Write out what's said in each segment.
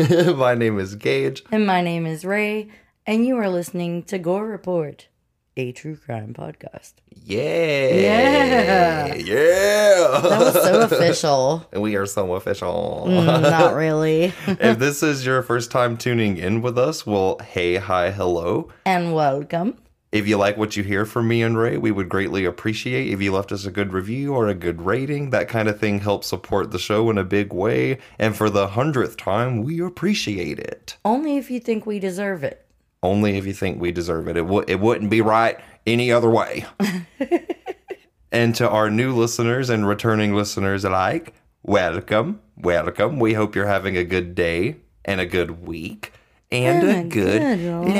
My name is Gage. And my name is Rae, and you are listening to Gore Report, a true crime podcast. Yeah. Yeah. Yeah. That was so official. and we are so official. Mm, not really. if this is your first time tuning in with us, well, hey, hi, hello. and welcome. If you like what you hear from me and Rae, we would greatly appreciate if you left us a good review or a good rating. That kind of thing helps support the show in a big way. And for the hundredth time, we appreciate it. Only if you think we deserve it. Only if you think we deserve it. It, w- it wouldn't be right any other way. and to our new listeners and returning listeners alike, welcome. Welcome. We hope you're having a good day and a good week and, a, And a good, good life.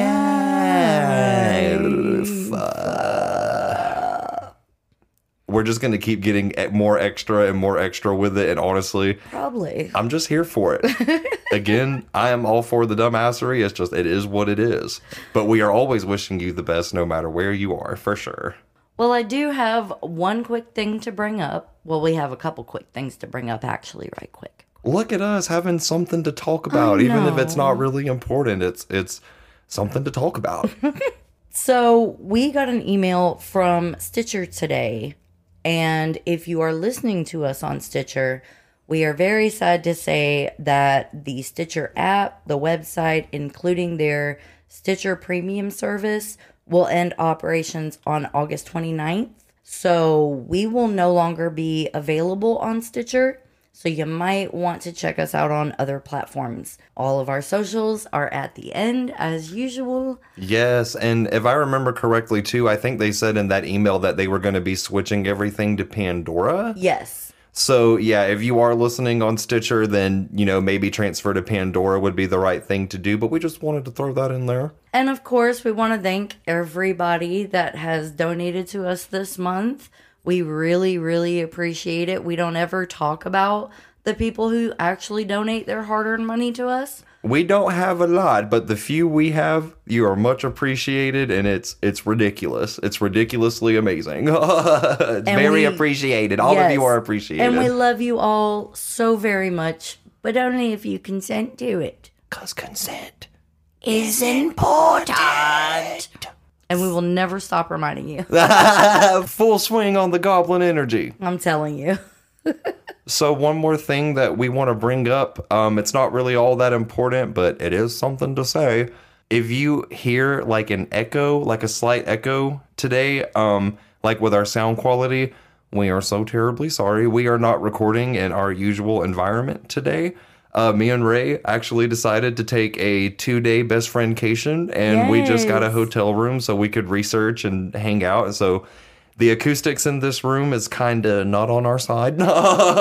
We're just going to keep getting more extra and more extra with it. And honestly, Probably. I'm just here for it. Again, I am all for the dumbassery. It's just, it is what it is. But we are always wishing you the best no matter where you are, for sure. Well, I do have one quick thing to bring up. Well, we have a couple quick things to bring up, actually, right quick. Look at us having something to talk about, even if it's not really important. It's it's something to talk about. So we got an email from Stitcher today. And if you are listening to us on Stitcher, we are very sad to say that the Stitcher app, the website, including their Stitcher premium service, will end operations on August 29th. So we will no longer be available on Stitcher. So you might want to check us out on other platforms. All of our socials are at the end as usual. yes, and if I remember correctly too, I think they said in that email that they were going to be switching everything to Pandora. Yes. So yeah, if you are listening on Stitcher, then you know maybe transfer to Pandora would be the right thing to do. But we just wanted to throw that in there. And of course, we want to thank everybody that has donated to us this month. We really, really appreciate it. We don't ever talk about the people who actually donate their hard earned money to us. We don't have a lot, but the few we have, you are much appreciated, and it's it's ridiculous. It's ridiculously amazing. it's very we- appreciated. All of you are appreciated. And we love you all so very much, but only if you consent to it. Cause consent. Is important. And we will never stop reminding you. Full swing on the goblin energy. I'm telling you. So one more thing that we want to bring up, um, it's not really all that important, but it is something to say. If you hear like an echo, like a slight echo today, um, like with our sound quality, we are so terribly sorry. We are not recording in our usual environment today. Uh, me and Rae actually decided to take a two-day best friendcation, and we just got a hotel room so we could research and hang out. And so the acoustics in this room is kind of not on our side.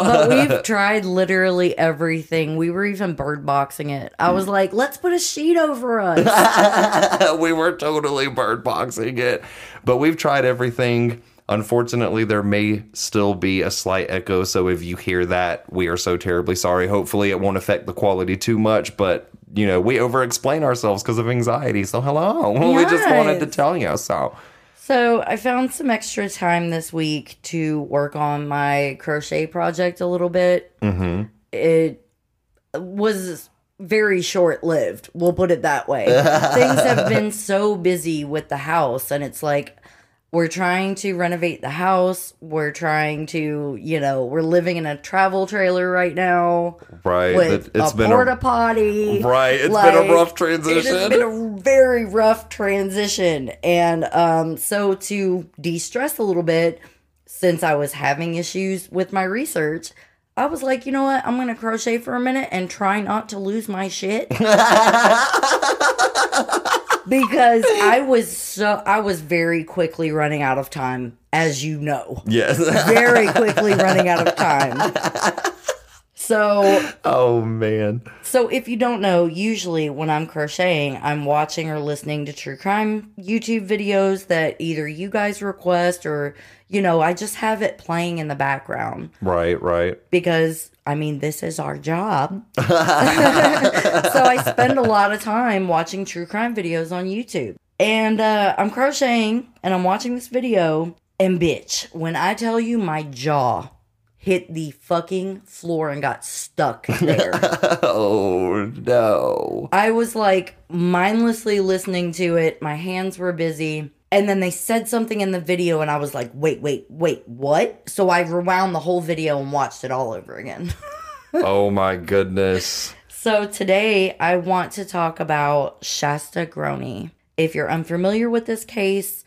But we've tried literally everything. We were even bird boxing it. I was like, let's put a sheet over us. we were totally bird boxing it. But we've tried everything. Unfortunately, there may still be a slight echo. So if you hear that, we are so terribly sorry. Hopefully, it won't affect the quality too much. But, you know, we over explain ourselves because of anxiety. So, hello. We just wanted to tell you so. So I found some extra time this week to work on my crochet project a little bit. Mm-hmm. It was very short lived. We'll put it that way. Things have been so busy with the house, and it's like we're trying to renovate the house. We're trying to, you know, we're living in a travel trailer right now Right. with It- it's a been porta a. potty. Right. It's been a rough transition. It's been a very rough transition. And um, so to de stress a little bit, since I was having issues with my research, I was like, you know what? I'm going to crochet for a minute and try not to lose my shit. because I was so, I was very quickly running out of time, as you know yes. very quickly running out of time. So Oh man. So, if you don't know, usually when I'm crocheting, I'm watching or listening to true crime YouTube videos that either you guys request or, you know, I just have it playing in the background Right, right. because, I mean, this is our job. so, I spend a lot of time watching true crime videos on YouTube. And uh, I'm crocheting and I'm watching this video. And, bitch, when I tell you my jaw hit the fucking floor and got stuck there. Oh no. I was like mindlessly listening to it. My hands were busy. And then they said something in the video, and I was like, wait, wait, wait, what? So I rewound the whole video and watched it all over again. Oh my goodness. so today I want to talk about Shasta Groene. If you're unfamiliar with this case,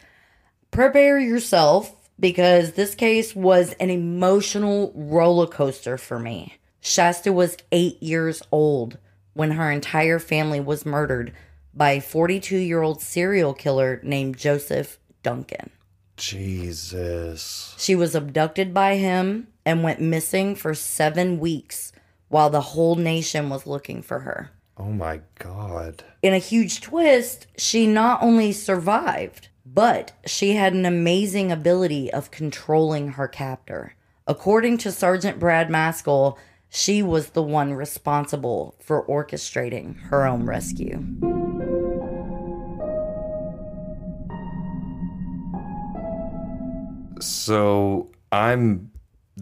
prepare yourself because this case was an emotional roller coaster for me. Shasta was eight years old when her entire family was murdered by a 42 year old serial killer named Joseph Duncan. Jesus. She was abducted by him and went missing for seven weeks while the whole nation was looking for her. Oh my god. In a huge twist, she not only survived, but she had an amazing ability of controlling her captor. According to Sergeant Brad Maskell, she was the one responsible for orchestrating her own rescue. So I'm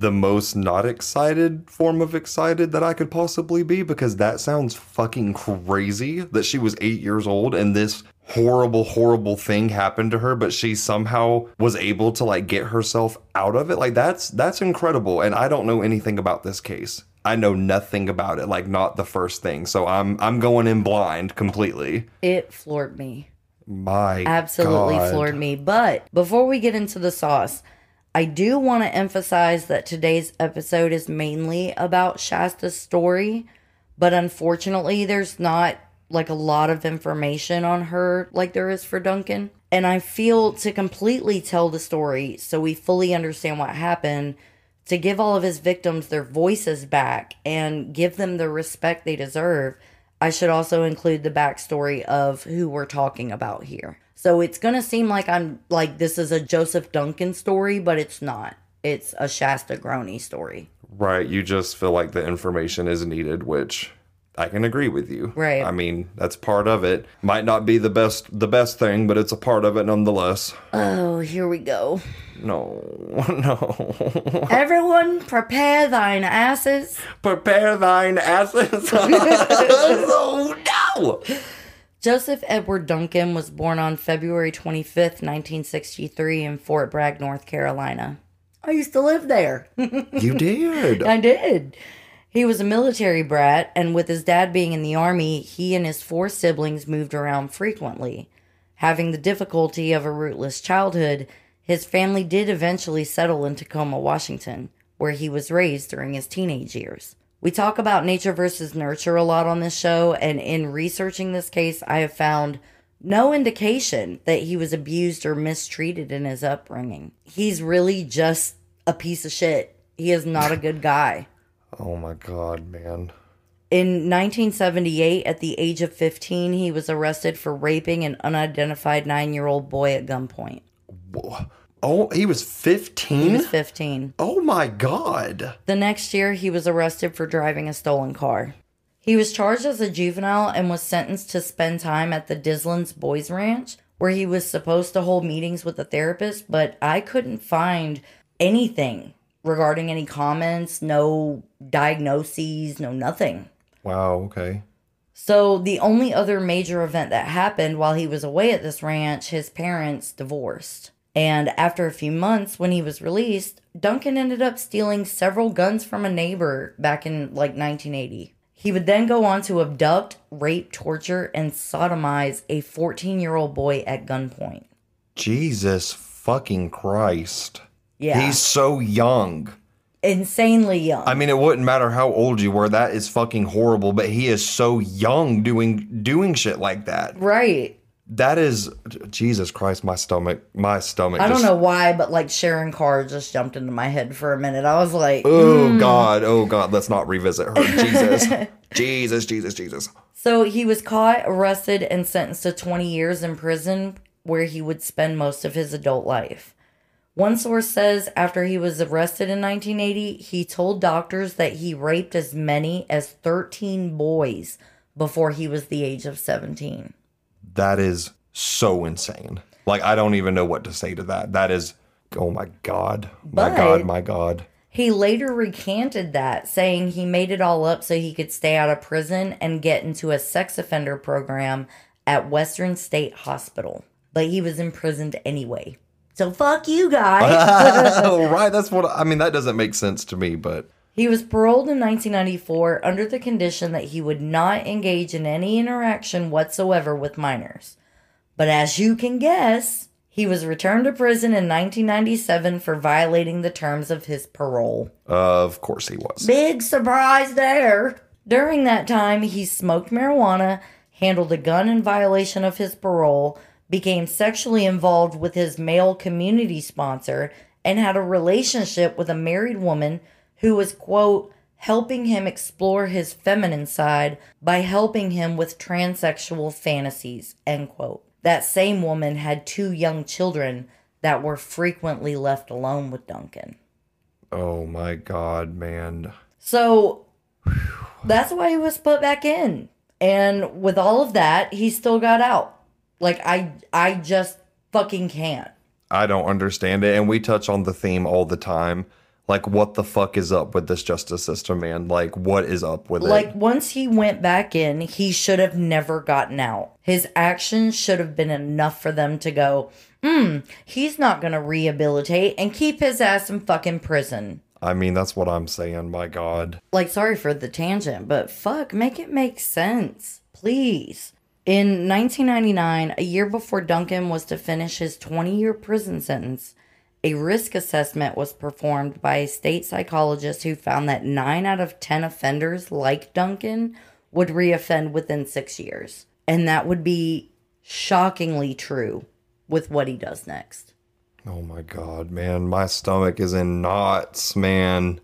the most not excited form of excited that I could possibly be because that sounds fucking crazy that she was eight years old and this horrible, horrible thing happened to her, but she somehow was able to like get herself out of it. Like that's that's incredible. And I don't know anything about this case. I know nothing about it, like not the first thing. So I'm I'm going in blind completely. It floored me. My absolutely God. floored me. But before we get into the sauce, I do want to emphasize that today's episode is mainly about Shasta's story, but unfortunately, there's not like a lot of information on her like there is for Duncan. And I feel to completely tell the story so we fully understand what happened, to give all of his victims their voices back and give them the respect they deserve. I should also include the backstory of who we're talking about here. So it's going to seem like I'm like this is a Joseph Duncan story, but it's not. It's a Shasta Groene story. Right. You just feel like the information is needed, which I can agree with you. Right. I mean, that's part of it. Might not be the best the best thing, but it's a part of it nonetheless. Oh, here we go. No. No. Everyone, prepare thine asses. Prepare thine asses. oh no. Joseph Edward Duncan was born on February 25th, 1963, in Fort Bragg, North Carolina. I used to live there. You did. I did. He was a military brat, and with his dad being in the army, he and his four siblings moved around frequently. Having the difficulty of a rootless childhood, his family did eventually settle in Tacoma, Washington, where he was raised during his teenage years. We talk about nature versus nurture a lot on this show, and in researching this case, I have found no indication that he was abused or mistreated in his upbringing. He's really just a piece of shit. He is not a good guy. Oh my god, man. In 1978, at the age of 15, he was arrested for raping an unidentified nine year old boy at gunpoint. Whoa. Oh, he was 15? He 15? was 15. Oh my god. The next year, he was arrested for driving a stolen car. He was charged as a juvenile and was sentenced to spend time at the Dyslin's Boys Ranch, where he was supposed to hold meetings with a therapist, but I couldn't find anything regarding any comments, no diagnoses, no nothing. Wow, okay. So, the only other major event that happened while he was away at this ranch, his parents divorced. And after a few months, when he was released, Duncan ended up stealing several guns from a neighbor back in like 1980. He would then go on to abduct, rape, torture, and sodomize a 14 year old boy at gunpoint. Jesus fucking Christ. Yeah. He's so young. insanely young. I mean, it wouldn't matter how old you were. That is fucking horrible. But he is so young doing doing shit like that. right. That is Jesus Christ, my stomach, my stomach. I don't just- know why, but like Sharon Carr just jumped into my head for a minute. I was like, Oh mm. God, oh God, let's not revisit her. Jesus, Jesus, Jesus, Jesus. So he was caught, arrested, and sentenced to 20 years in prison where he would spend most of his adult life. One source says after he was arrested in 1980, he told doctors that he raped as many as 13 boys before he was the age of 17. That is so insane. Like I don't even know what to say to that. That is, oh my God, my But- God, my God. He later recanted that, saying he made it all up so he could stay out of prison and get into a sex offender program at Western State Hospital. But he was imprisoned anyway. So fuck you guys. oh right, that's what I mean. That doesn't make sense to me, but he was paroled in 1994 under the condition that he would not engage in any interaction whatsoever with minors. But as you can guess, he was returned to prison in 1997 for violating the terms of his parole. of course he was. Big surprise there. During that time, he smoked marijuana, handled a gun in violation of his parole, became sexually involved with his male community sponsor, and had a relationship with a married woman who was, quote, helping him explore his feminine side by helping him with transsexual fantasies, end quote. That same woman had two young children that were frequently left alone with Duncan. Oh my God, man. So that's why he was put back in. And with all of that, he still got out. Like I I just fucking can't. I don't understand it. And we touch on the theme all the time. Like, what the fuck is up with this justice system, man? Like, what is up with Like it? Like once he went back in, he should have never gotten out. His actions should have been enough for them to go, hmm, he's not gonna rehabilitate and keep his ass in fucking prison. I mean, that's what I'm saying. My God. like sorry for the tangent, but fuck, make it make sense, please. In 1999, a year before Duncan was to finish his 20 year prison sentence, a risk assessment was performed by a state psychologist who found that 9 out of 10 offenders like Duncan would reoffend within 6 years. And that would be shockingly true with what he does next. Oh my God, man. My stomach is in knots, man.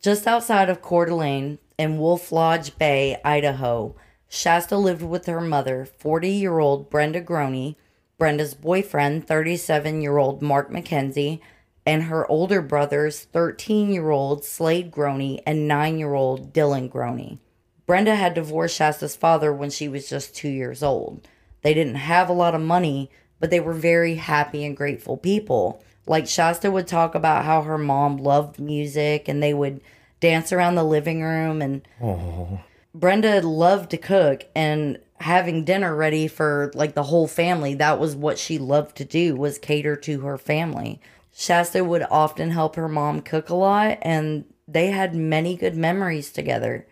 Just outside of Coeur d'Alene in Wolf Lodge Bay, Idaho, Shasta lived with her mother, 40 year old Brenda Groene, Brenda's boyfriend, 37 year old Mark McKenzie, and her older brothers, 13 year old Slade Groene and 9 year old Dylan Groene. Brenda had divorced Shasta's father when she was just two years old. They didn't have a lot of money, but they were very happy and grateful people. Like Shasta would talk about how her mom loved music and they would dance around the living room and Brenda loved to cook and having dinner ready for like the whole family. That was what she loved to do was cater to her family. Shasta would often help her mom cook a lot and they had many good memories together.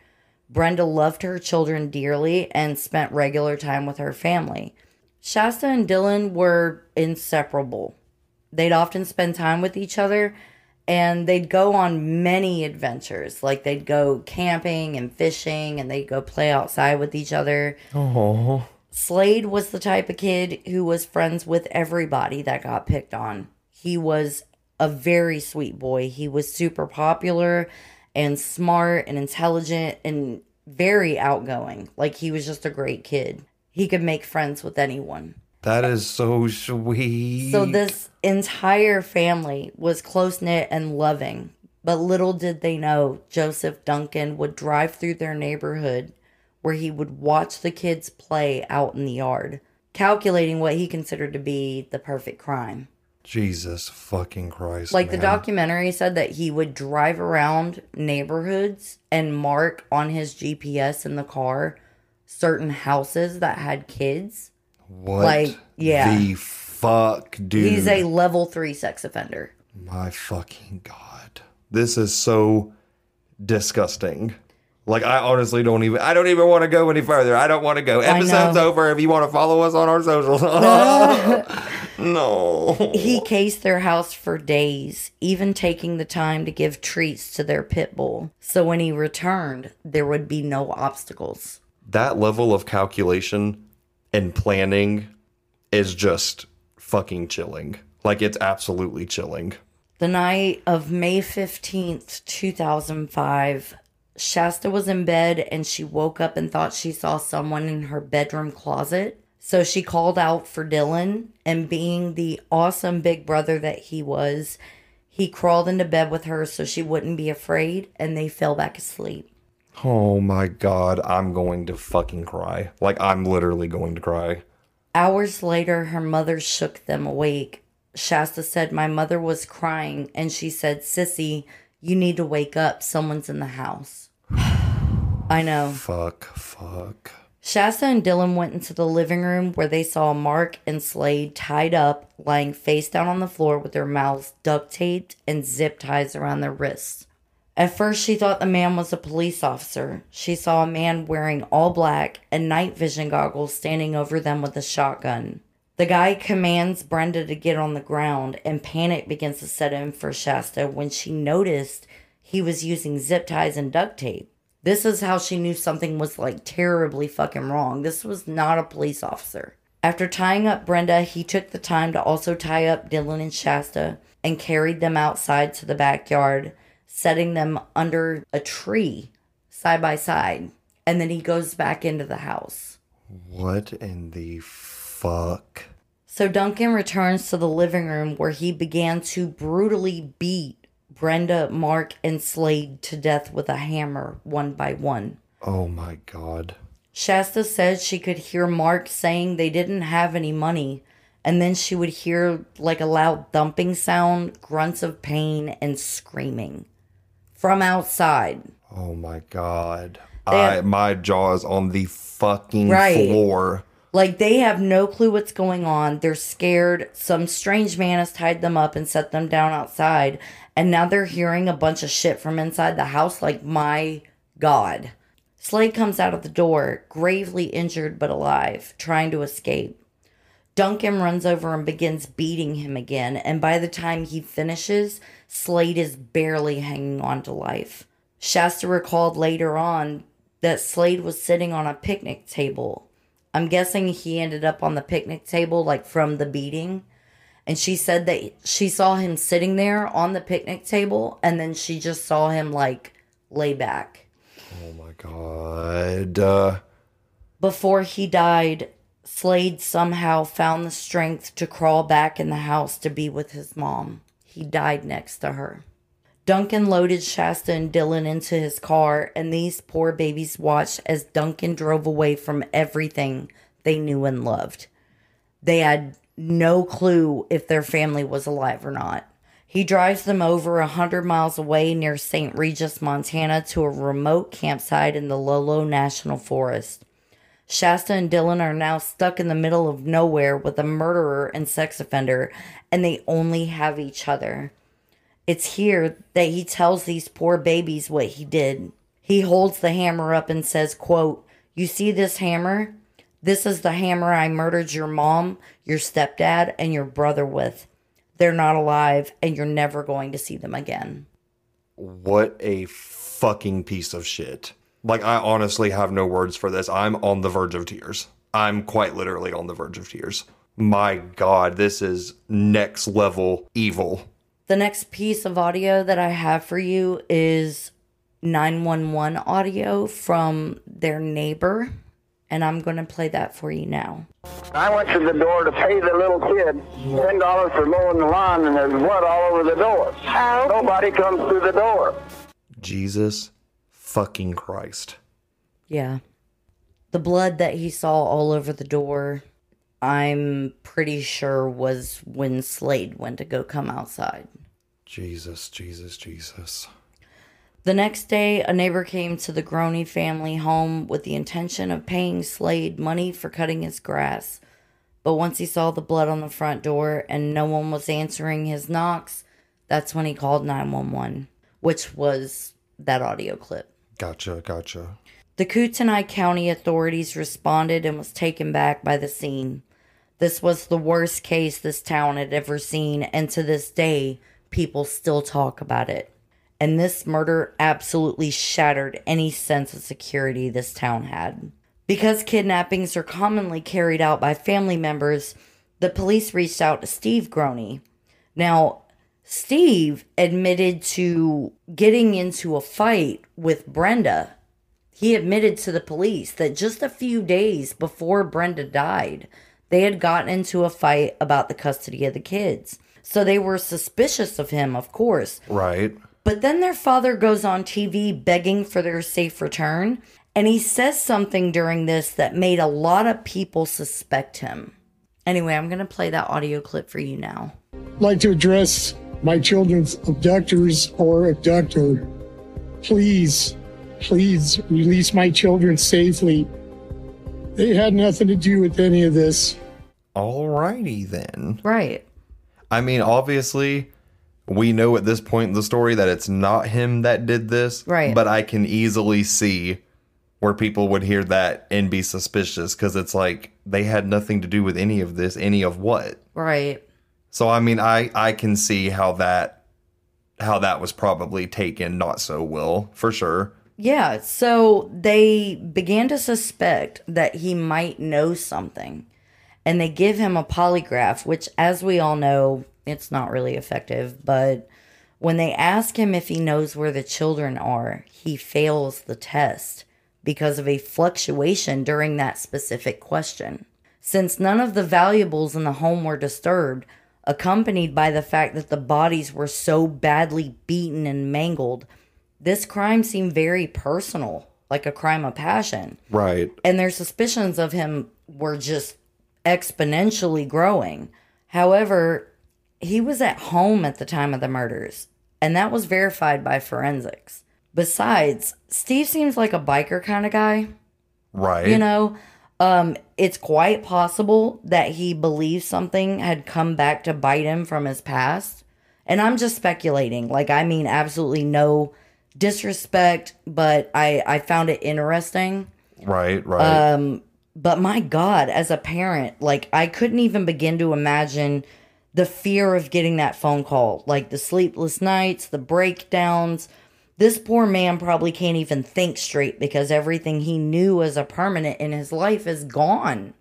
Brenda loved her children dearly and spent regular time with her family. Shasta and Dylan were inseparable. They'd often spend time with each other and they'd go on many adventures. Like they'd go camping and fishing and they'd go play outside with each other. Oh, Slade was the type of kid who was friends with everybody that got picked on. He was a very sweet boy. He was super popular and smart and intelligent and very outgoing. Like he was just a great kid. He could make friends with anyone. That is so sweet. So this entire family was close knit and loving. But little did they know Joseph Duncan would drive through their neighborhood where he would watch the kids play out in the yard, calculating what he considered to be the perfect crime. Jesus fucking Christ. Like the documentary said that he would drive around neighborhoods and mark on his GPS in the car certain houses that had kids. What like, yeah. the fuck, dude? He's a level 3 sex offender. My fucking god. This is so disgusting. Like I honestly don't even I don't even want to go any further. I don't want to go. Episode's over if you want to follow us on our socials. no. He cased their house for days, even taking the time to give treats to their pit bull. So when he returned, there would be no obstacles. That level of calculation and planning is just fucking chilling. Like it's absolutely chilling. The night of May 15th, 2005, Shasta was in bed and she woke up and thought she saw someone in her bedroom closet. So she called out for Dylan, and being the awesome big brother that he was, he crawled into bed with her so she wouldn't be afraid, and they fell back asleep. Oh my god, I'm going to fucking cry. Like I'm literally going to cry. Hours later, her mother shook them awake. Shasta said, My mother was crying, and she said, Sissy, you need to wake up. Someone's in the house. I know. Fuck, fuck. Shasta and Dylan went into the living room where they saw Mark and Slade tied up, lying face down on the floor with their mouths duct taped and zip ties around their wrists. At first, she thought the man was a police officer. She saw a man wearing all black and night vision goggles standing over them with a shotgun. The guy commands Brenda to get on the ground, and panic begins to set in for Shasta when she noticed he was using zip ties and duct tape. This is how she knew something was like terribly fucking wrong. This was not a police officer. After tying up Brenda, he took the time to also tie up Dylan and Shasta and carried them outside to the backyard, setting them under a tree side by side. And then he goes back into the house. What in the fuck? So Duncan returns to the living room where he began to brutally beat Brenda, Mark, and Slade to death with a hammer one by one. Oh my god. Shasta said she could hear Mark saying they didn't have any money, and then she would hear like a loud thumping sound, grunts of pain, and screaming from outside. Oh my god. They I have- my jaw is on the fucking Right. floor. Like they have no clue what's going on. They're scared. Some strange man has tied them up and set them down outside. And now they're hearing a bunch of shit from inside the house. Like, my God. Slade comes out of the door, gravely injured but alive, trying to escape. Duncan runs over and begins beating him again. And by the time he finishes, Slade is barely hanging on to life. Shasta recalled later on that Slade was sitting on a picnic table I'm guessing he ended up on the picnic table, like from the beating. And she said that she saw him sitting there on the picnic table, and then she just saw him like lay back. Oh my god. Uh, Before he died, Slade somehow found the strength to crawl back in the house to be with his mom. He died next to her. Duncan loaded Shasta and Dylan into his car, and these poor babies watched as Duncan drove away from everything they knew and loved. They had no clue if their family was alive or not. He drives them over a hundred miles away near St. Regis, Montana, to a remote campsite in the Lolo National Forest. Shasta and Dylan are now stuck in the middle of nowhere with a murderer and sex offender, and they only have each other. It's here that he tells these poor babies what he did. He holds the hammer up and says, quote, You see this hammer? This is the hammer I murdered your mom, your stepdad, and your brother with. They're not alive, and you're never going to see them again. what a fucking piece of shit. Like I honestly have no words for this. I'm on the verge of tears. I'm quite literally on the verge of tears. My god, this is next level evil. The next piece of audio that I have for you is 911 audio from their neighbor, and I'm going to play that for you now. I went to the door to pay the little kid ten dollars for mowing the lawn, and there's blood all over the door. Nobody comes through the door. Jesus fucking Christ. Yeah. The blood that he saw all over the door, I'm pretty sure was when Slade went to go come outside. Jesus, Jesus, Jesus. The next day, a neighbor came to the Groene family home with the intention of paying Slade money for cutting his grass. But once he saw the blood on the front door and no one was answering his knocks, that's when he called 911, which was that audio clip. Gotcha, gotcha. The Kootenai County authorities responded and was taken back by the scene. This was the worst case this town had ever seen, and to this day, people still talk about it. And this murder absolutely shattered any sense of security this town had. Because kidnappings are commonly carried out by family members, the police reached out to Steve Groene. Now, Steve admitted to getting into a fight with Brenda. He admitted to the police that just a few days before Brenda died, they had gotten into a fight about the custody of the kids. So they were suspicious of him, of course. Right. But then their father goes on TV begging for their safe return, and he says something during this that made a lot of people suspect him. Anyway, I'm going to play that audio clip for you now. like to address my children's abductors or abductor. Please, please release my children safely. They had nothing to do with any of this. Alrighty then. Right. I mean, obviously, we know at this point in the story that it's not him that did this. Right. But I can easily see where people would hear that and be suspicious because it's like they had nothing to do with any of this, any of what. Right. So I mean, I I can see how that how that was probably taken not so well for sure. Yeah, so they began to suspect that he might know something. And they give him a polygraph, which, as we all know, it's not really effective. But when they ask him if he knows where the children are, he fails the test because of a fluctuation during that specific question. Since none of the valuables in the home were disturbed, accompanied by the fact that the bodies were so badly beaten and mangled, this crime seemed very personal, like a crime of passion. Right. And their suspicions of him were just exponentially growing. However, he was at home at the time of the murders, and that was verified by forensics. Besides, Steve seems like a biker kind of guy. Right. You know, um, it's quite possible that he believes something had come back to bite him from his past. And I'm just speculating. Like, I mean, absolutely no disrespect, but I, I found it interesting. Right. Right. Um, but my God, as a parent, like, I couldn't even begin to imagine the fear of getting that phone call. Like, the sleepless nights, the breakdowns. This poor man probably can't even think straight because everything he knew as a permanent in his life is gone.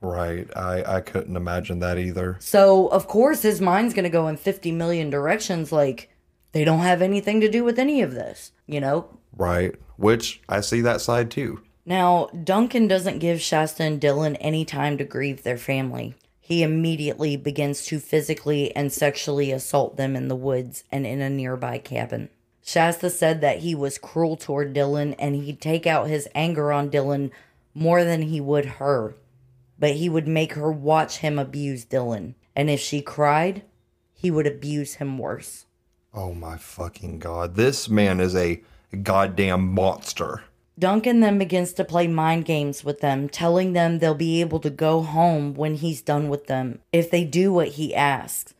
right. I I couldn't imagine that either. So, of course, his mind's going to go in 50 million directions. Like, they don't have anything to do with any of this, you know? Right. Which I see that side too. Now, Duncan doesn't give Shasta and Dylan any time to grieve their family. He immediately begins to physically and sexually assault them in the woods and in a nearby cabin. Shasta said that he was cruel toward Dylan and he'd take out his anger on Dylan more than he would her. But he would make her watch him abuse Dylan. And if she cried, he would abuse him worse. Oh my fucking god. This man is a goddamn monster. Duncan then begins to play mind games with them, telling them they'll be able to go home when he's done with them if they do what he asks.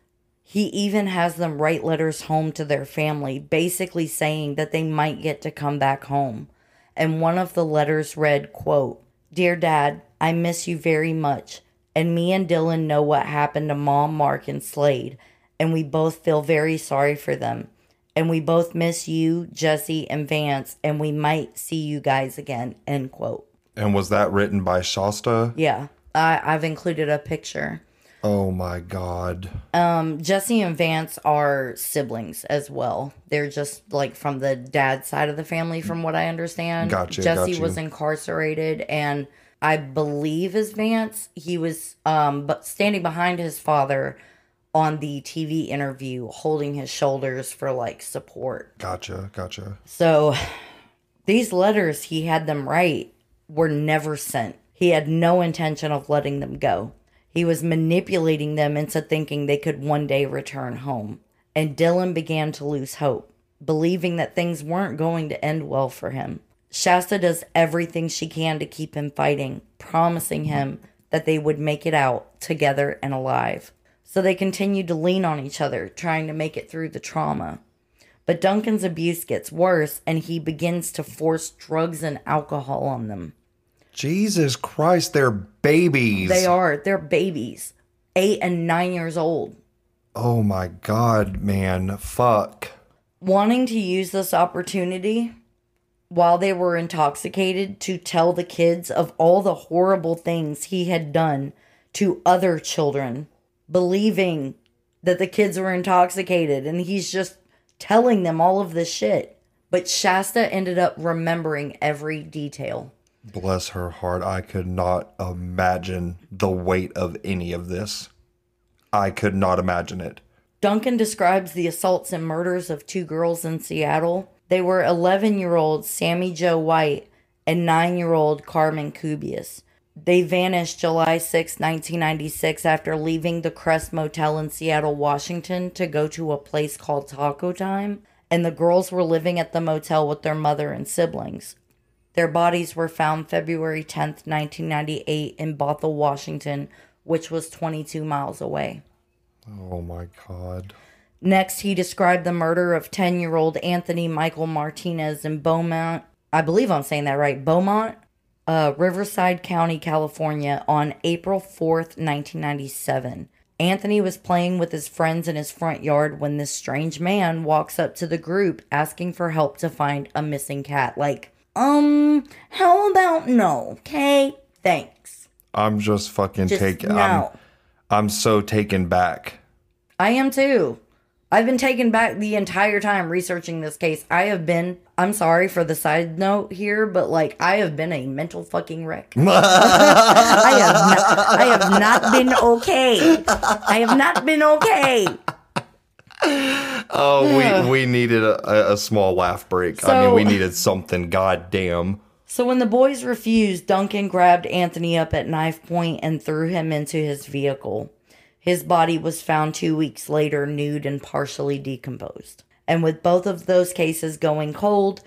He even has them write letters home to their family, basically saying that they might get to come back home. And one of the letters read, quote, Dear Dad, I miss you very much. And me and Dylan know what happened to Mom, Mark, and Slade. And we both feel very sorry for them. And we both miss you, Jesse, and Vance. And we might see you guys again. End quote. And was that written by Shasta? Yeah, I, I've included a picture. Oh my god. Um, Jesse and Vance are siblings as well. They're just like from the dad side of the family, from what I understand. Gotcha, Jesse gotcha. was incarcerated, and I believe is Vance. He was um, but standing behind his father on the TV interview, holding his shoulders for like support. Gotcha. Gotcha. So these letters he had them write were never sent. He had no intention of letting them go. He was manipulating them into thinking they could one day return home. And Dylan began to lose hope, believing that things weren't going to end well for him. Shasta does everything she can to keep him fighting, promising him that they would make it out together and alive. So they continued to lean on each other, trying to make it through the trauma. But Duncan's abuse gets worse and he begins to force drugs and alcohol on them. Jesus Christ, they're babies. They are, they're babies, eight and nine years old. Oh my god, man. Fuck. Wanting to use this opportunity, while they were intoxicated to tell the kids of all the horrible things he had done to other children, believing that the kids were intoxicated and he's just telling them all of this shit. But Shasta ended up remembering every detail. Bless her heart. I could not imagine the weight of any of this. I could not imagine it. Duncan describes the assaults and murders of two girls in Seattle. They were 11 year old Sammiejo White and 9 year old Carmen Cubias. They vanished July 6, 1996, after leaving the Crest Motel in Seattle, Washington to go to a place called Taco Time, and the girls were living at the motel with their mother and siblings. Their bodies were found February 10th, 1998, in Bothell, Washington, which was 22 miles away. Oh my god. Next, he described the murder of 10 year old Anthony Michael Martinez in Beaumont. I believe I'm saying that right. Beaumont, uh, Riverside County, California, on April 4th, 1997. Anthony was playing with his friends in his front yard when this strange man walks up to the group asking for help to find a missing cat. Like, um, how about no? Okay, thanks. I'm just fucking Just taken. no. I'm, I'm so taken back. I am too. I've been taken back the entire time researching this case. I have been, I'm sorry for the side note here, but like, I have been a mental fucking wreck. I, have not, I have not been okay. I have not been okay. Oh, we, we needed a, a- small laugh break. I mean, we needed something. God damn. So when the boys refused, Duncan grabbed Anthony up at knife point and threw him into his vehicle. His body was found two weeks later, nude and partially decomposed. And with both of those cases going cold,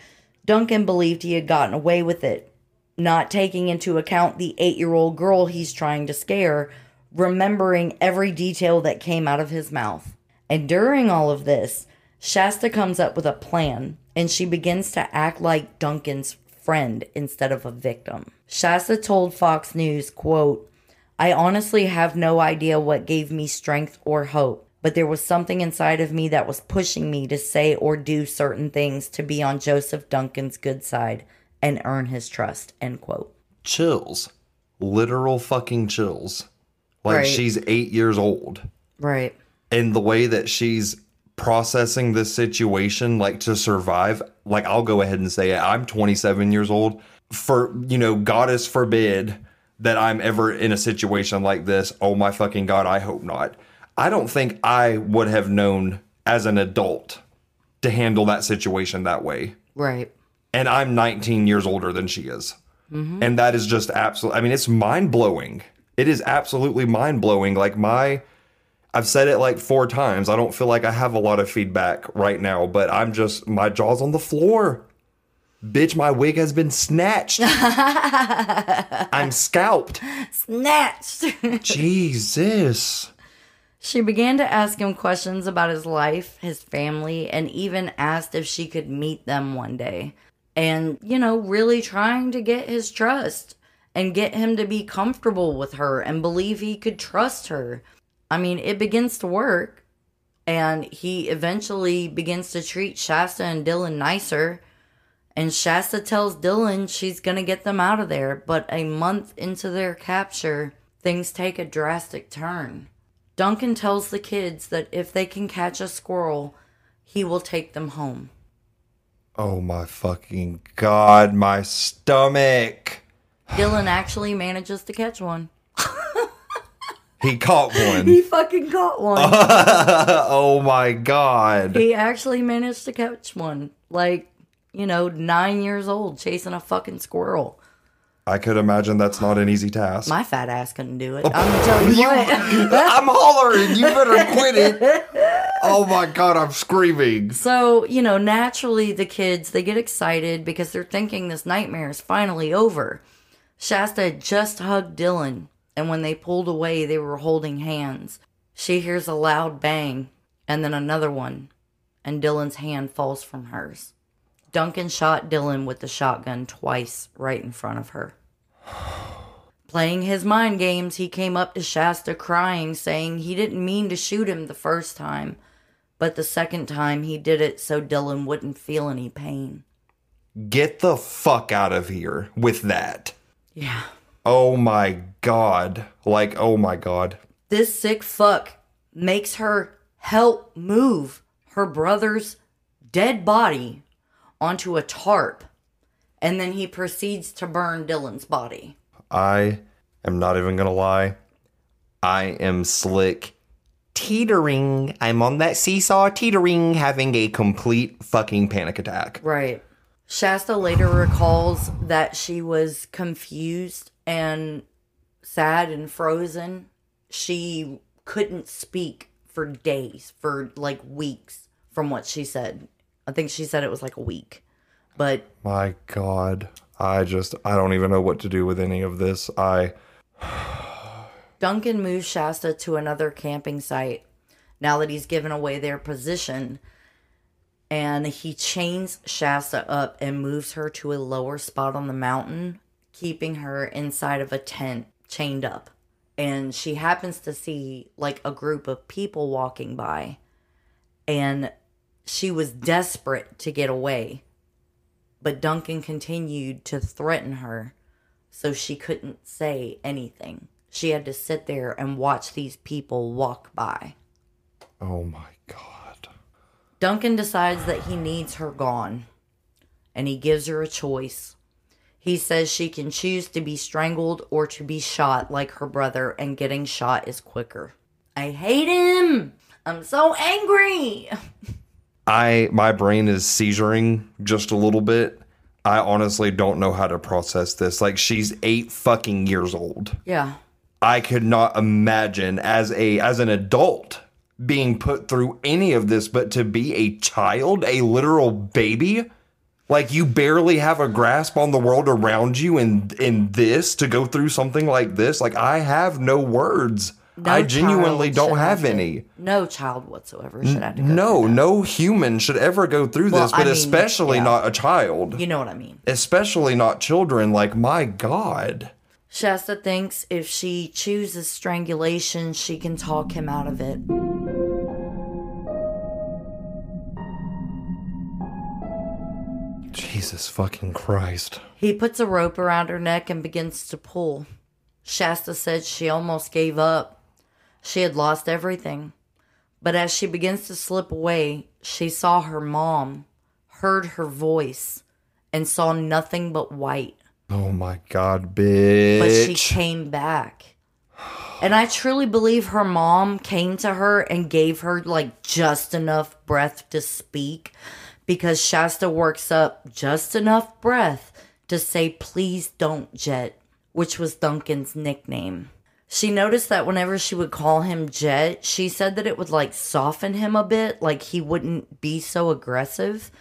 Duncan believed he had gotten away with it, not taking into account the eight year old girl he's trying to scare, remembering every detail that came out of his mouth. And during all of this, Shasta comes up with a plan and she begins to act like Duncan's friend instead of a victim. Shasta told Fox News, quote, I honestly have no idea what gave me strength or hope, but there was something inside of me that was pushing me to say or do certain things to be on Joseph Duncan's good side and earn his trust, end quote. Chills. Literal fucking chills. Like Right. she's eight years old. Right. And the way that she's processing this situation, like to survive, like I'll go ahead and say it. I'm 27 years old. For, you know, goddess forbid that I'm ever in a situation like this. Oh my fucking God, I hope not. I don't think I would have known as an adult to handle that situation that way. Right. And I'm 19 years older than she is. Mm-hmm. And that is just absolutely I mean, it's mind blowing. It is absolutely mind blowing. Like, my, I've said it like four times. I don't feel like I have a lot of feedback right now, but I'm just, my jaw's on the floor. Bitch, my wig has been snatched. I'm scalped. Snatched. Jesus. She began to ask him questions about his life, his family, and even asked if she could meet them one day. And, you know, really trying to get his trust and get him to be comfortable with her and believe he could trust her. I mean, it begins to work. And he eventually begins to treat Shasta and Dylan nicer. And Shasta tells Dylan she's going to get them out of there. But a month into their capture, things take a drastic turn. Duncan tells the kids that if they can catch a squirrel, he will take them home. Oh my fucking God, my stomach. Dylan actually manages to catch one. He caught one. He fucking caught one. oh my God. he actually managed to catch one. Like, you know, nine years old chasing a fucking squirrel. I could imagine that's not an easy task. My fat ass couldn't do it. I'm gonna tell you what. I'm hollering. You better quit it. Oh my God, I'm screaming. So, you know, naturally the kids, they get excited because they're thinking this nightmare is finally over. Shasta just hugged Dylan, and when they pulled away, they were holding hands. She hears a loud bang, and then another one, and Dylan's hand falls from hers. Duncan shot Dylan with the shotgun twice right in front of her. Playing his mind games, he came up to Shasta crying, saying he didn't mean to shoot him the first time, but the second time he did it so Dylan wouldn't feel any pain. Get the fuck out of here with that. Yeah. Oh my god. Like, oh my god. This sick fuck makes her help move her brother's dead body onto a tarp. And then he proceeds to burn Dylan's body. I am not even gonna lie. I am slick teetering. I'm on that seesaw teetering, having a complete fucking panic attack. Right. Shasta later recalls that she was confused and sad and frozen. She couldn't speak for days, for like weeks, from what she said. I think she said it was like a week. But My god. I just I don't even know what to do with any of this. I Duncan moves Shasta to another camping site now that he's given away their position. And he chains Shasta up and moves her to a lower spot on the mountain, keeping her inside of a tent chained up. And she happens to see like a group of people walking by. And she was desperate to get away. But Duncan continued to threaten her so she couldn't say anything. She had to sit there and watch these people walk by. Oh my god. Duncan decides that he needs her gone, and he gives her a choice. He says she can choose to be strangled or to be shot like her brother, and getting shot is quicker. I hate him! I'm so angry! I my brain is seizuring just a little bit. I honestly don't know how to process this. Like she's 8 fucking years old. Yeah. I could not imagine as a as an adult being put through any of this but to be a child, a literal baby, like you barely have a grasp on the world around you and in this to go through something like this, like I have no words. No I genuinely don't have any. No child whatsoever should have to go No, no human should ever go through Well, this, but I mean, especially yeah. not a child. You know what I mean. Especially not children. Like, my God. Shasta thinks if she chooses strangulation, she can talk him out of it. Jesus fucking Christ. He puts a rope around her neck and begins to pull. Shasta said she almost gave up. She had lost everything. But as she begins to slip away, she saw her mom, heard her voice, and saw nothing but white. Oh my God, bitch. But she came back. And I truly believe her mom came to her and gave her like just enough breath to speak because Shasta works up just enough breath to say, please don't, Jet, which was Duncan's nickname. She noticed that whenever she would call him Jet, she said that it would like soften him a bit, like he wouldn't be so aggressive.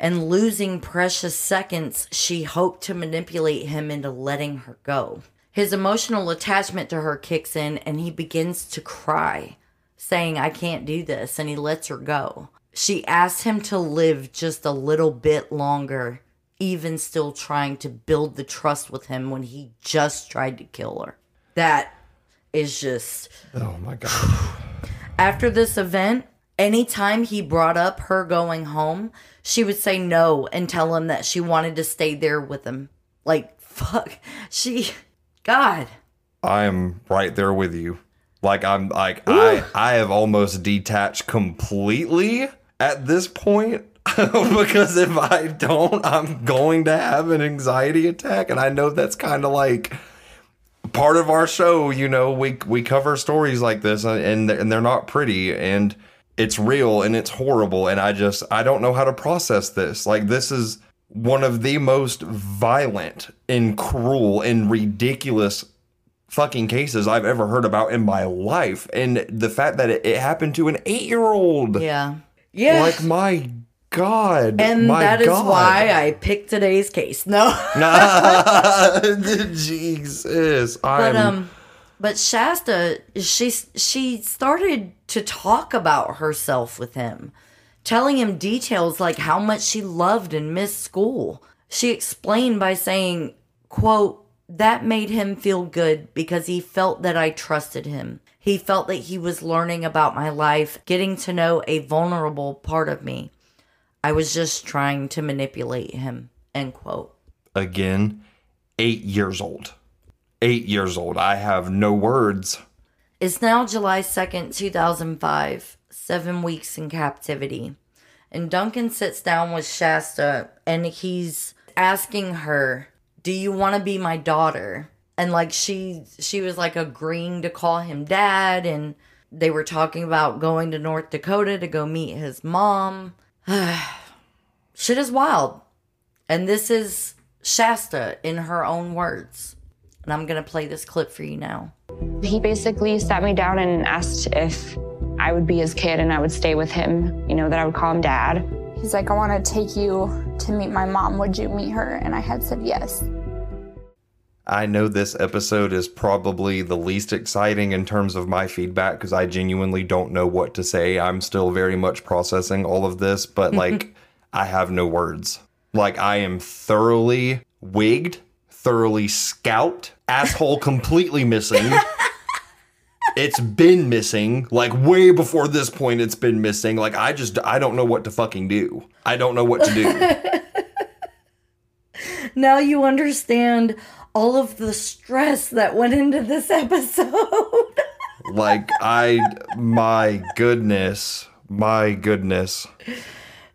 And losing precious seconds, she hoped to manipulate him into letting her go. His emotional attachment to her kicks in and he begins to cry, saying, I can't do this, and he lets her go. She asked him to live just a little bit longer, even still trying to build the trust with him when he just tried to kill her. That is just. Oh my God. After this event, anytime he brought up her going home, she would say no and tell him that she wanted to stay there with him. Like, fuck. She. God. I'm right there with you. Like I'm like I I have almost detached completely at this point because if I don't, I'm going to have an anxiety attack, and I know that's kind of like part of our show. You know, we we cover stories like this, uh, and and they're not pretty, and it's real and it's horrible, and I just I don't know how to process this. Like this is one of the most violent and cruel and ridiculous fucking cases I've ever heard about in my life. And the fact that it, it happened to an eight year old. Yeah. Yeah. Like, my God. and my that is God. why I picked today's case. No. Jesus. But I'm, um but Shasta she she started to talk about herself with him, telling him details like how much she loved and missed school. She explained by saying, quote, that made him feel good because he felt that I trusted him. He felt that he was learning about my life, getting to know a vulnerable part of me. I was just trying to manipulate him. End quote. Again, eight years old. Eight years old. I have no words. It's now July 2nd, 2005, seven weeks in captivity. And Duncan sits down with Shasta and he's asking her, Do you want to be my daughter? And like she she was like agreeing to call him dad and they were talking about going to North Dakota to go meet his mom. Shit is wild. And this is Shasta in her own words. And I'm going to play this clip for you now. He basically sat me down and asked if I would be his kid and I would stay with him, you know, that I would call him dad. He's like, I want to take you to meet my mom. Would you meet her? And I had said yes. I know this episode is probably the least exciting in terms of my feedback because I genuinely don't know what to say. I'm still very much processing all of this, but mm-hmm. like, I have no words. Like, I am thoroughly wigged, thoroughly scalped, asshole completely missing. it's been missing. Like, way before this point, it's been missing. Like, I just, I don't know what to fucking do. I don't know what to do. Now you understand all of the stress that went into this episode. like, I, my goodness, my goodness.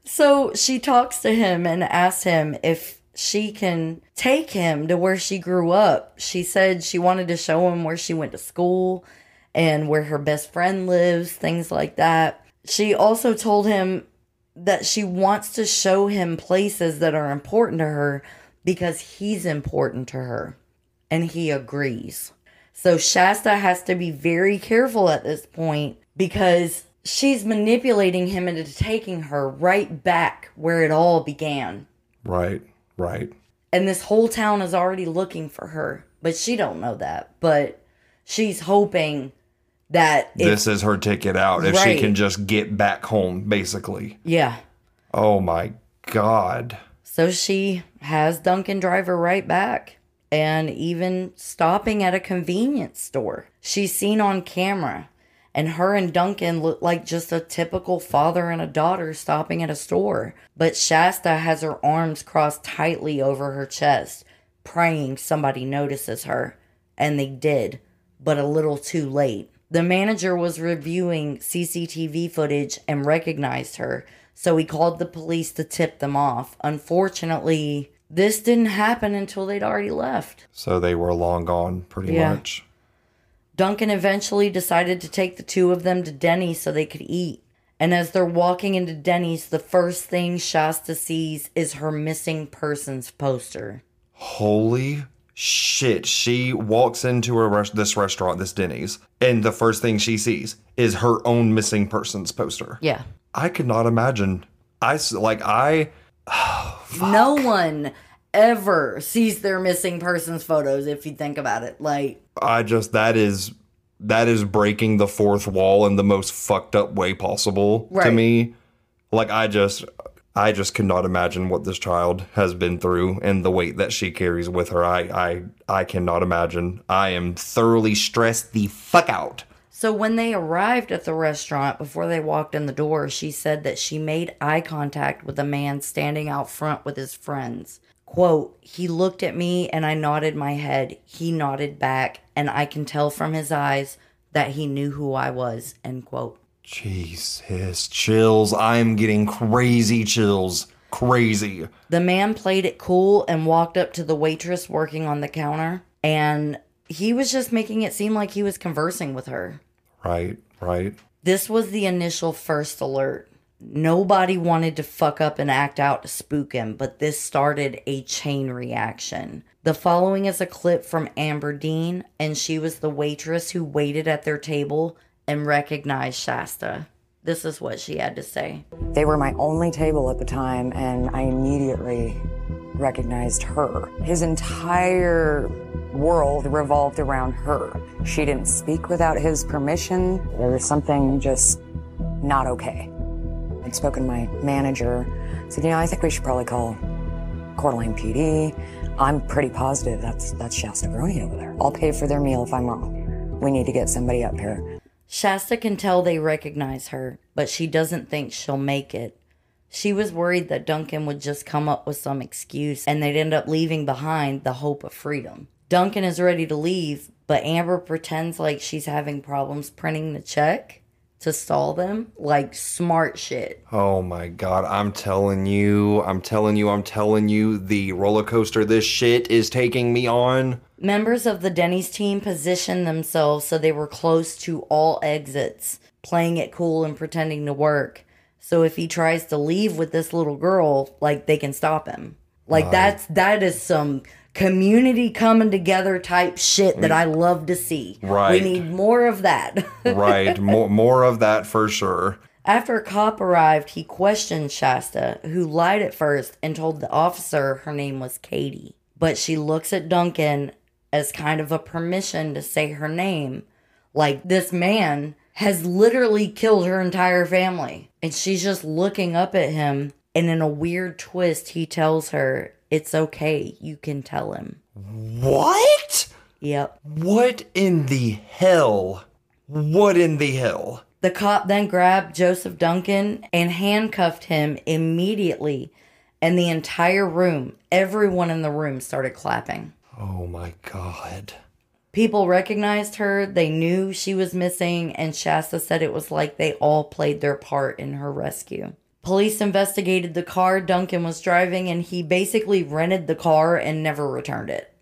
so she talks to him and asks him if she can take him to where she grew up. She said she wanted to show him where she went to school and where her best friend lives, things like that. She also told him that she wants to show him places that are important to her because he's important to her. And he agrees. So Shasta has to be very careful at this point because she's manipulating him into taking her right back where it all began. Right, right. And this whole town is already looking for her, but she don't know that. But she's hoping that this is her ticket out if Right. she can just get back home, basically. yeah. Oh my God. So she has Duncan drive her right back and even stopping at a convenience store. She's seen on camera, and her and Duncan look like just a typical father and a daughter stopping at a store. But Shasta has her arms crossed tightly over her chest, praying somebody notices her. And they did, but a little too late. The manager was reviewing CCTV footage and recognized her, so he called the police to tip them off. Unfortunately, this didn't happen until they'd already left. So they were long gone, pretty Yeah. much. Duncan eventually decided to take the two of them to Denny's so they could eat. And as they're walking into Denny's, the first thing Shasta sees is her missing persons poster. Holy shit. She walks into a res- this restaurant, this Denny's, and the first thing she sees is her own missing persons poster. Yeah. I could not imagine. I like I No one ever sees their missing persons photos if you think about it. Like, I just that is that is breaking the fourth wall in the most fucked up way possible to me. Like I just I just cannot imagine what this child has been through and the weight that she carries with her. I I I cannot imagine. I am thoroughly stressed the fuck out. So when they arrived at the restaurant before they walked in the door, she said that she made eye contact with a man standing out front with his friends. Quote, he looked at me and I nodded my head. He nodded back, and I can tell from his eyes that he knew who I was. End quote. Jesus, chills. I'm getting crazy chills. Crazy. The man played it cool and walked up to the waitress working on the counter, and he was just making it seem like he was conversing with her. Right, right. This was the initial first alert. Nobody wanted to fuck up and act out to spook him, but this started a chain reaction. The following is a clip from Amber Dean, and she was the waitress who waited at their table and recognized Shasta. This is what she had to say. They were my only table at the time, and I immediately recognized her. His entire world revolved around her. She didn't speak without his permission. There was something just not okay. I'd spoken to my manager, said, you know, I think we should probably call Coeur d'Alene PD. I'm pretty positive that's that's Shasta Groene over there. I'll pay for their meal if I'm wrong. We need to get somebody up here. Shasta can tell they recognize her, but she doesn't think she'll make it. She was worried that Duncan would just come up with some excuse and they'd end up leaving behind the hope of freedom. Duncan is ready to leave, but Amber pretends like she's having problems printing the check to stall them. Like smart shit. Oh my god, I'm telling you, I'm telling you, I'm telling you, the roller coaster this shit is taking me on. Members of the Denny's team positioned themselves so they were close to all exits, playing it cool and pretending to work. So if he tries to leave with this little girl, like they can stop him. Like that's that is some community coming together type shit that I love to see. Right. We need more of that. Right, more more of that for sure. After a cop arrived, he questioned Shasta, who lied at first and told the officer her name was Katie. But she looks at Duncan as kind of a permission to say her name. Like, this man has literally killed her entire family. And she's just looking up at him. And in a weird twist, he tells her, It's okay. You can tell him. What? Yep. What in the hell? What in the hell? The cop then grabbed Joseph Duncan and handcuffed him immediately, and the entire room, everyone in the room started clapping. Oh my god. People recognized her, they knew she was missing, and Shasta said it was like they all played their part in her rescue. Police investigated the car Duncan was driving, and he basically rented the car and never returned it.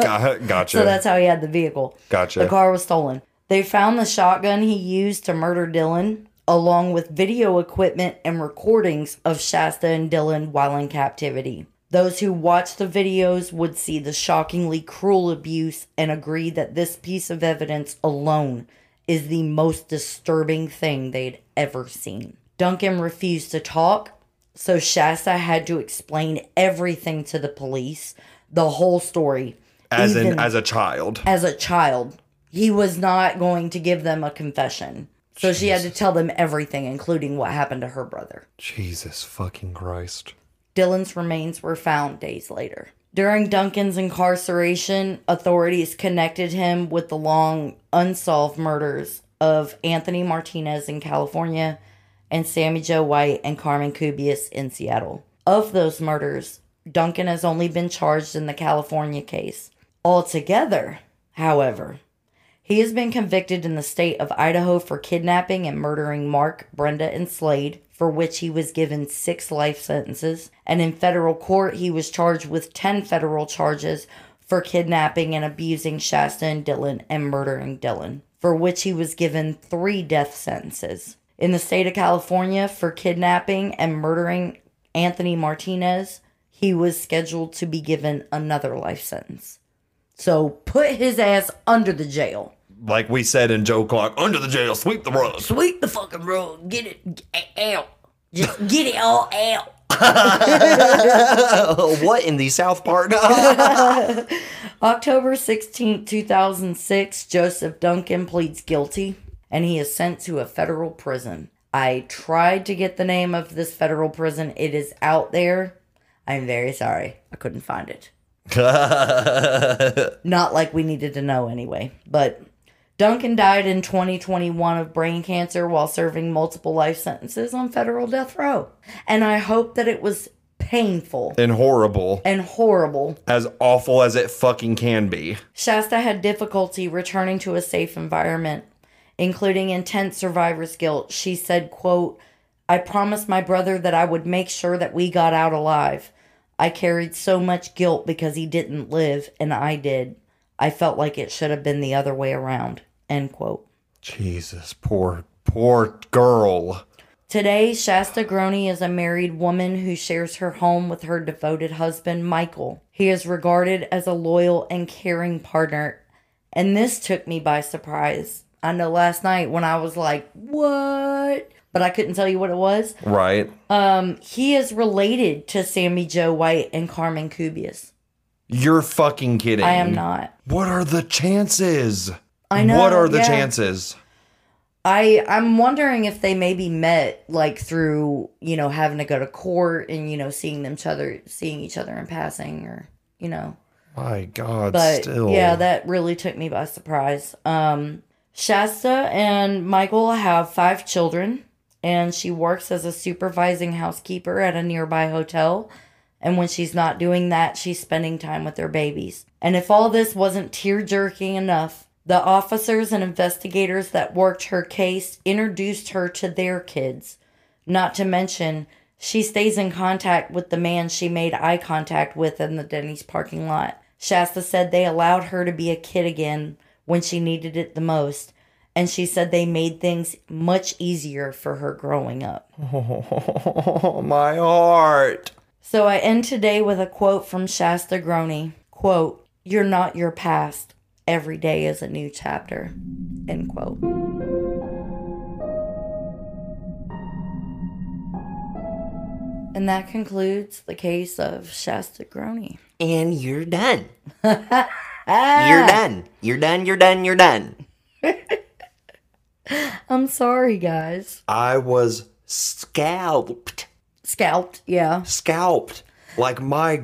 Got, gotcha. So that's how he had the vehicle. Gotcha. The car was stolen. They found the shotgun he used to murder Dylan, along with video equipment and recordings of Shasta and Dylan while in captivity. Those who watched the videos would see the shockingly cruel abuse and agree that this piece of evidence alone is the most disturbing thing they'd ever seen. Duncan refused to talk, so Shasta had to explain everything to the police, the whole story. as in as a child. as a child, he was not going to give them a confession. So she had to tell them everything, including what happened to her brother. Jesus fucking Christ. Dylan's remains were found days later. During Duncan's incarceration, authorities connected him with the long unsolved murders of Anthony Martinez in California and Sammiejo White and Carmen Cubias in Seattle. Of those murders, Duncan has only been charged in the California case. Altogether, however, he has been convicted in the state of Idaho for kidnapping and murdering Mark, Brenda, and Slade, for which he was given six life sentences. And in federal court, he was charged with 10 federal charges for kidnapping and abusing Shasta and Dylan and murdering Dylan, for which he was given three death sentences. In the state of California, for kidnapping and murdering Anthony Martinez, he was scheduled to be given another life sentence. So put his ass under the jail. Like we said in Joe Clark, under the jail, sweep the rug. Sweep the fucking rug. Get it out. Just get it all out. what in the South part? October 16th, 2006, Joseph Duncan pleads guilty and he is sent to a federal prison. I tried to get the name of this federal prison. It is out there. I'm very sorry. I couldn't find it. Not like we needed to know anyway. But Duncan died in 2021 of brain cancer while serving multiple life sentences on federal death row. And I hope that it was painful and horrible. and horrible As awful as it fucking can be. Shasta had difficulty returning to a safe environment, including intense survivor's guilt. She said, quote, I promised my brother that I would make sure that we got out alive. I carried so much guilt because he didn't live, and I did. I felt like it should have been the other way around. End quote. Jesus, poor, poor girl. Today, Shasta Groene is a married woman who shares her home with her devoted husband, Michael. He is regarded as a loyal and caring partner, and this took me by surprise. I know last night when I was like, what? But I couldn't tell you what it was. Right? Um, he is related to Sammiejo White and Carmen Cubias. You're fucking kidding. I am not. What are the chances? I know. What are the yeah. chances? I I'm wondering if they maybe met like through you know having to go to court and you know seeing them each other seeing each other in passing or you know My God, but still. yeah that really took me by surprise um shasta and michael have five children and she works as a supervising housekeeper at a nearby hotel. And when she's not doing that, she's spending time with her babies. And if all this wasn't tear jerking enough, the officers and investigators that worked her case introduced her to their kids. Not to mention, she stays in contact with the man she made eye contact with in the Denny's parking lot. Shasta said they allowed her to be a kid again when she needed it the most, and she said they made things much easier for her growing up. Oh, my heart. So I end today with a quote from Shasta Groene. Quote, You're not your past. Every day is a new chapter. End quote. And that concludes the case of Shasta Groene. And you're done. You're done. You're done. You're done. You're done. I'm sorry, guys. I was scalped. Scalped, yeah. Scalped. Like, my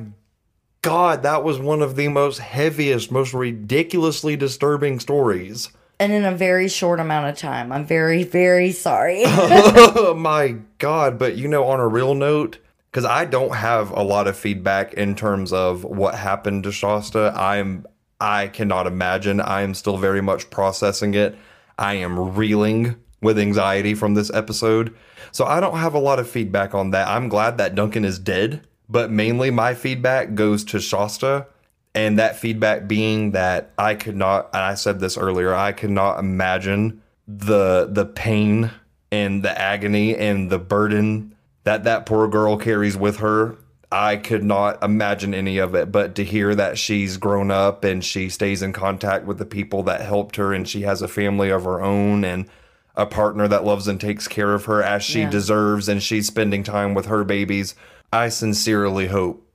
God, that was one of the most heaviest, most ridiculously disturbing stories. And in a very short amount of time. I'm very, very sorry. oh my God. But, you know, on a real note, because I don't have a lot of feedback in terms of what happened to Shasta. I'm I cannot imagine. I am still very much processing it. I am reeling with anxiety from this episode. So I don't have a lot of feedback on that. I'm glad that Duncan is dead, but mainly my feedback goes to Shasta. And that feedback being that I could not, and I said this earlier, I could not imagine the the pain and the agony and the burden that that poor girl carries with her. I could not imagine any of it, but to hear that she's grown up and she stays in contact with the people that helped her and she has a family of her own and a partner that loves and takes care of her as she Yeah. deserves and she's spending time with her babies. I sincerely hope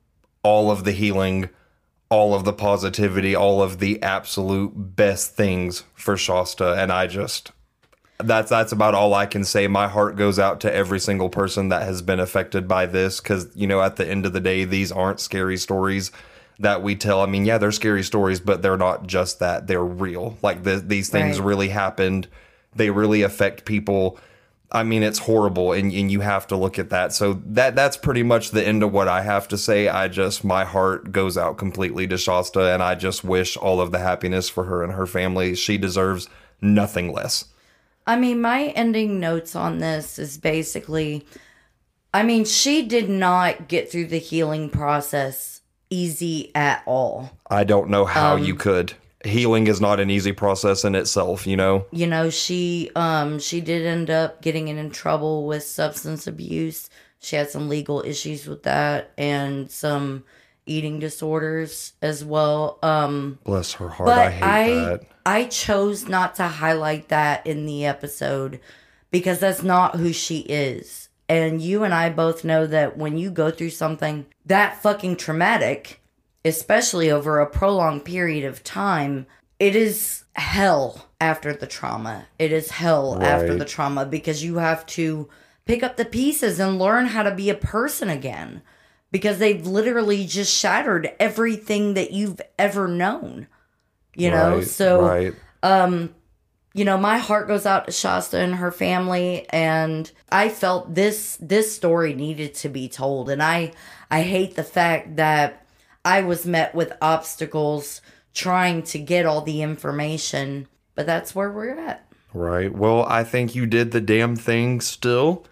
all of the healing, all of the positivity, all of the absolute best things for Shasta and I just that's that's about all I can say. My heart goes out to every single person that has been affected by this cuz you know at the end of the day these aren't scary stories that we tell. I mean, yeah, they're scary stories, but they're not just that. They're real. Like the, these things Right. really happened. They really affect people. I mean, it's horrible and, and you have to look at that. So that that's pretty much the end of what I have to say. I just my heart goes out completely to Shasta and I just wish all of the happiness for her and her family. She deserves nothing less. I mean, my ending notes on this is basically I mean, she did not get through the healing process easy at all. I don't know how Um, you could. Healing is not an easy process in itself, you know. You know, she um she did end up getting in trouble with substance abuse. She had some legal issues with that and some eating disorders as well. Um Bless her heart. I hate I that. I chose not to highlight that in the episode because that's not who she is. And you and I both know that when you go through something that fucking traumatic, especially over a prolonged period of time, it is hell after the trauma. It is hell after the trauma because you have to pick up the pieces and learn how to be a person again because they've literally just shattered everything that you've ever known. You know, Right, so right. um you know my heart goes out to shasta and her family and i felt this this story needed to be told and i i hate the fact that i was met with obstacles trying to get all the information but that's where we're at Right. Well, I think you did the damn thing still.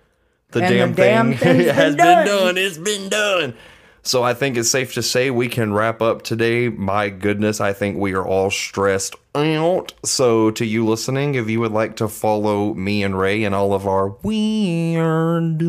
The And the damn, damn thing has been been done. done. It's been done. So I think it's safe to say we can wrap up today. My goodness, I think we are all stressed out. So to you listening, if you would like to follow me and Rae and all of our weird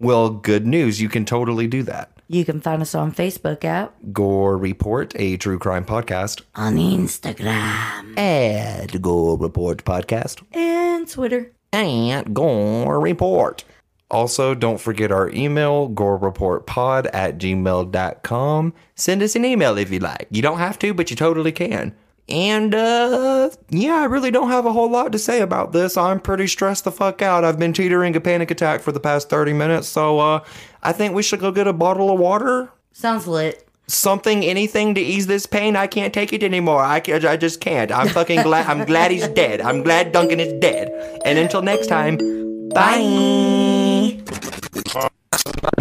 well, good news. You can totally do that. you can find us on facebook at Gore Report, a true crime podcast. on instagram At Gore Report Podcast. and twitter At Gore Report. Also, don't forget our email, gorereportpod at gmail.com. Send us an email if you like. You don't have to, but you totally can. And uh, yeah, I really don't have a whole lot to say about this. I'm pretty stressed the fuck out. I've been teetering a panic attack for the past 30 minutes, so uh, I think we should go get a bottle of water. Sounds lit. Something, anything to ease this pain. I can't take it anymore. I, can, I just can't. I'm fucking glad. I'm glad he's dead. I'm glad Duncan is dead. And until next time, bye. bye.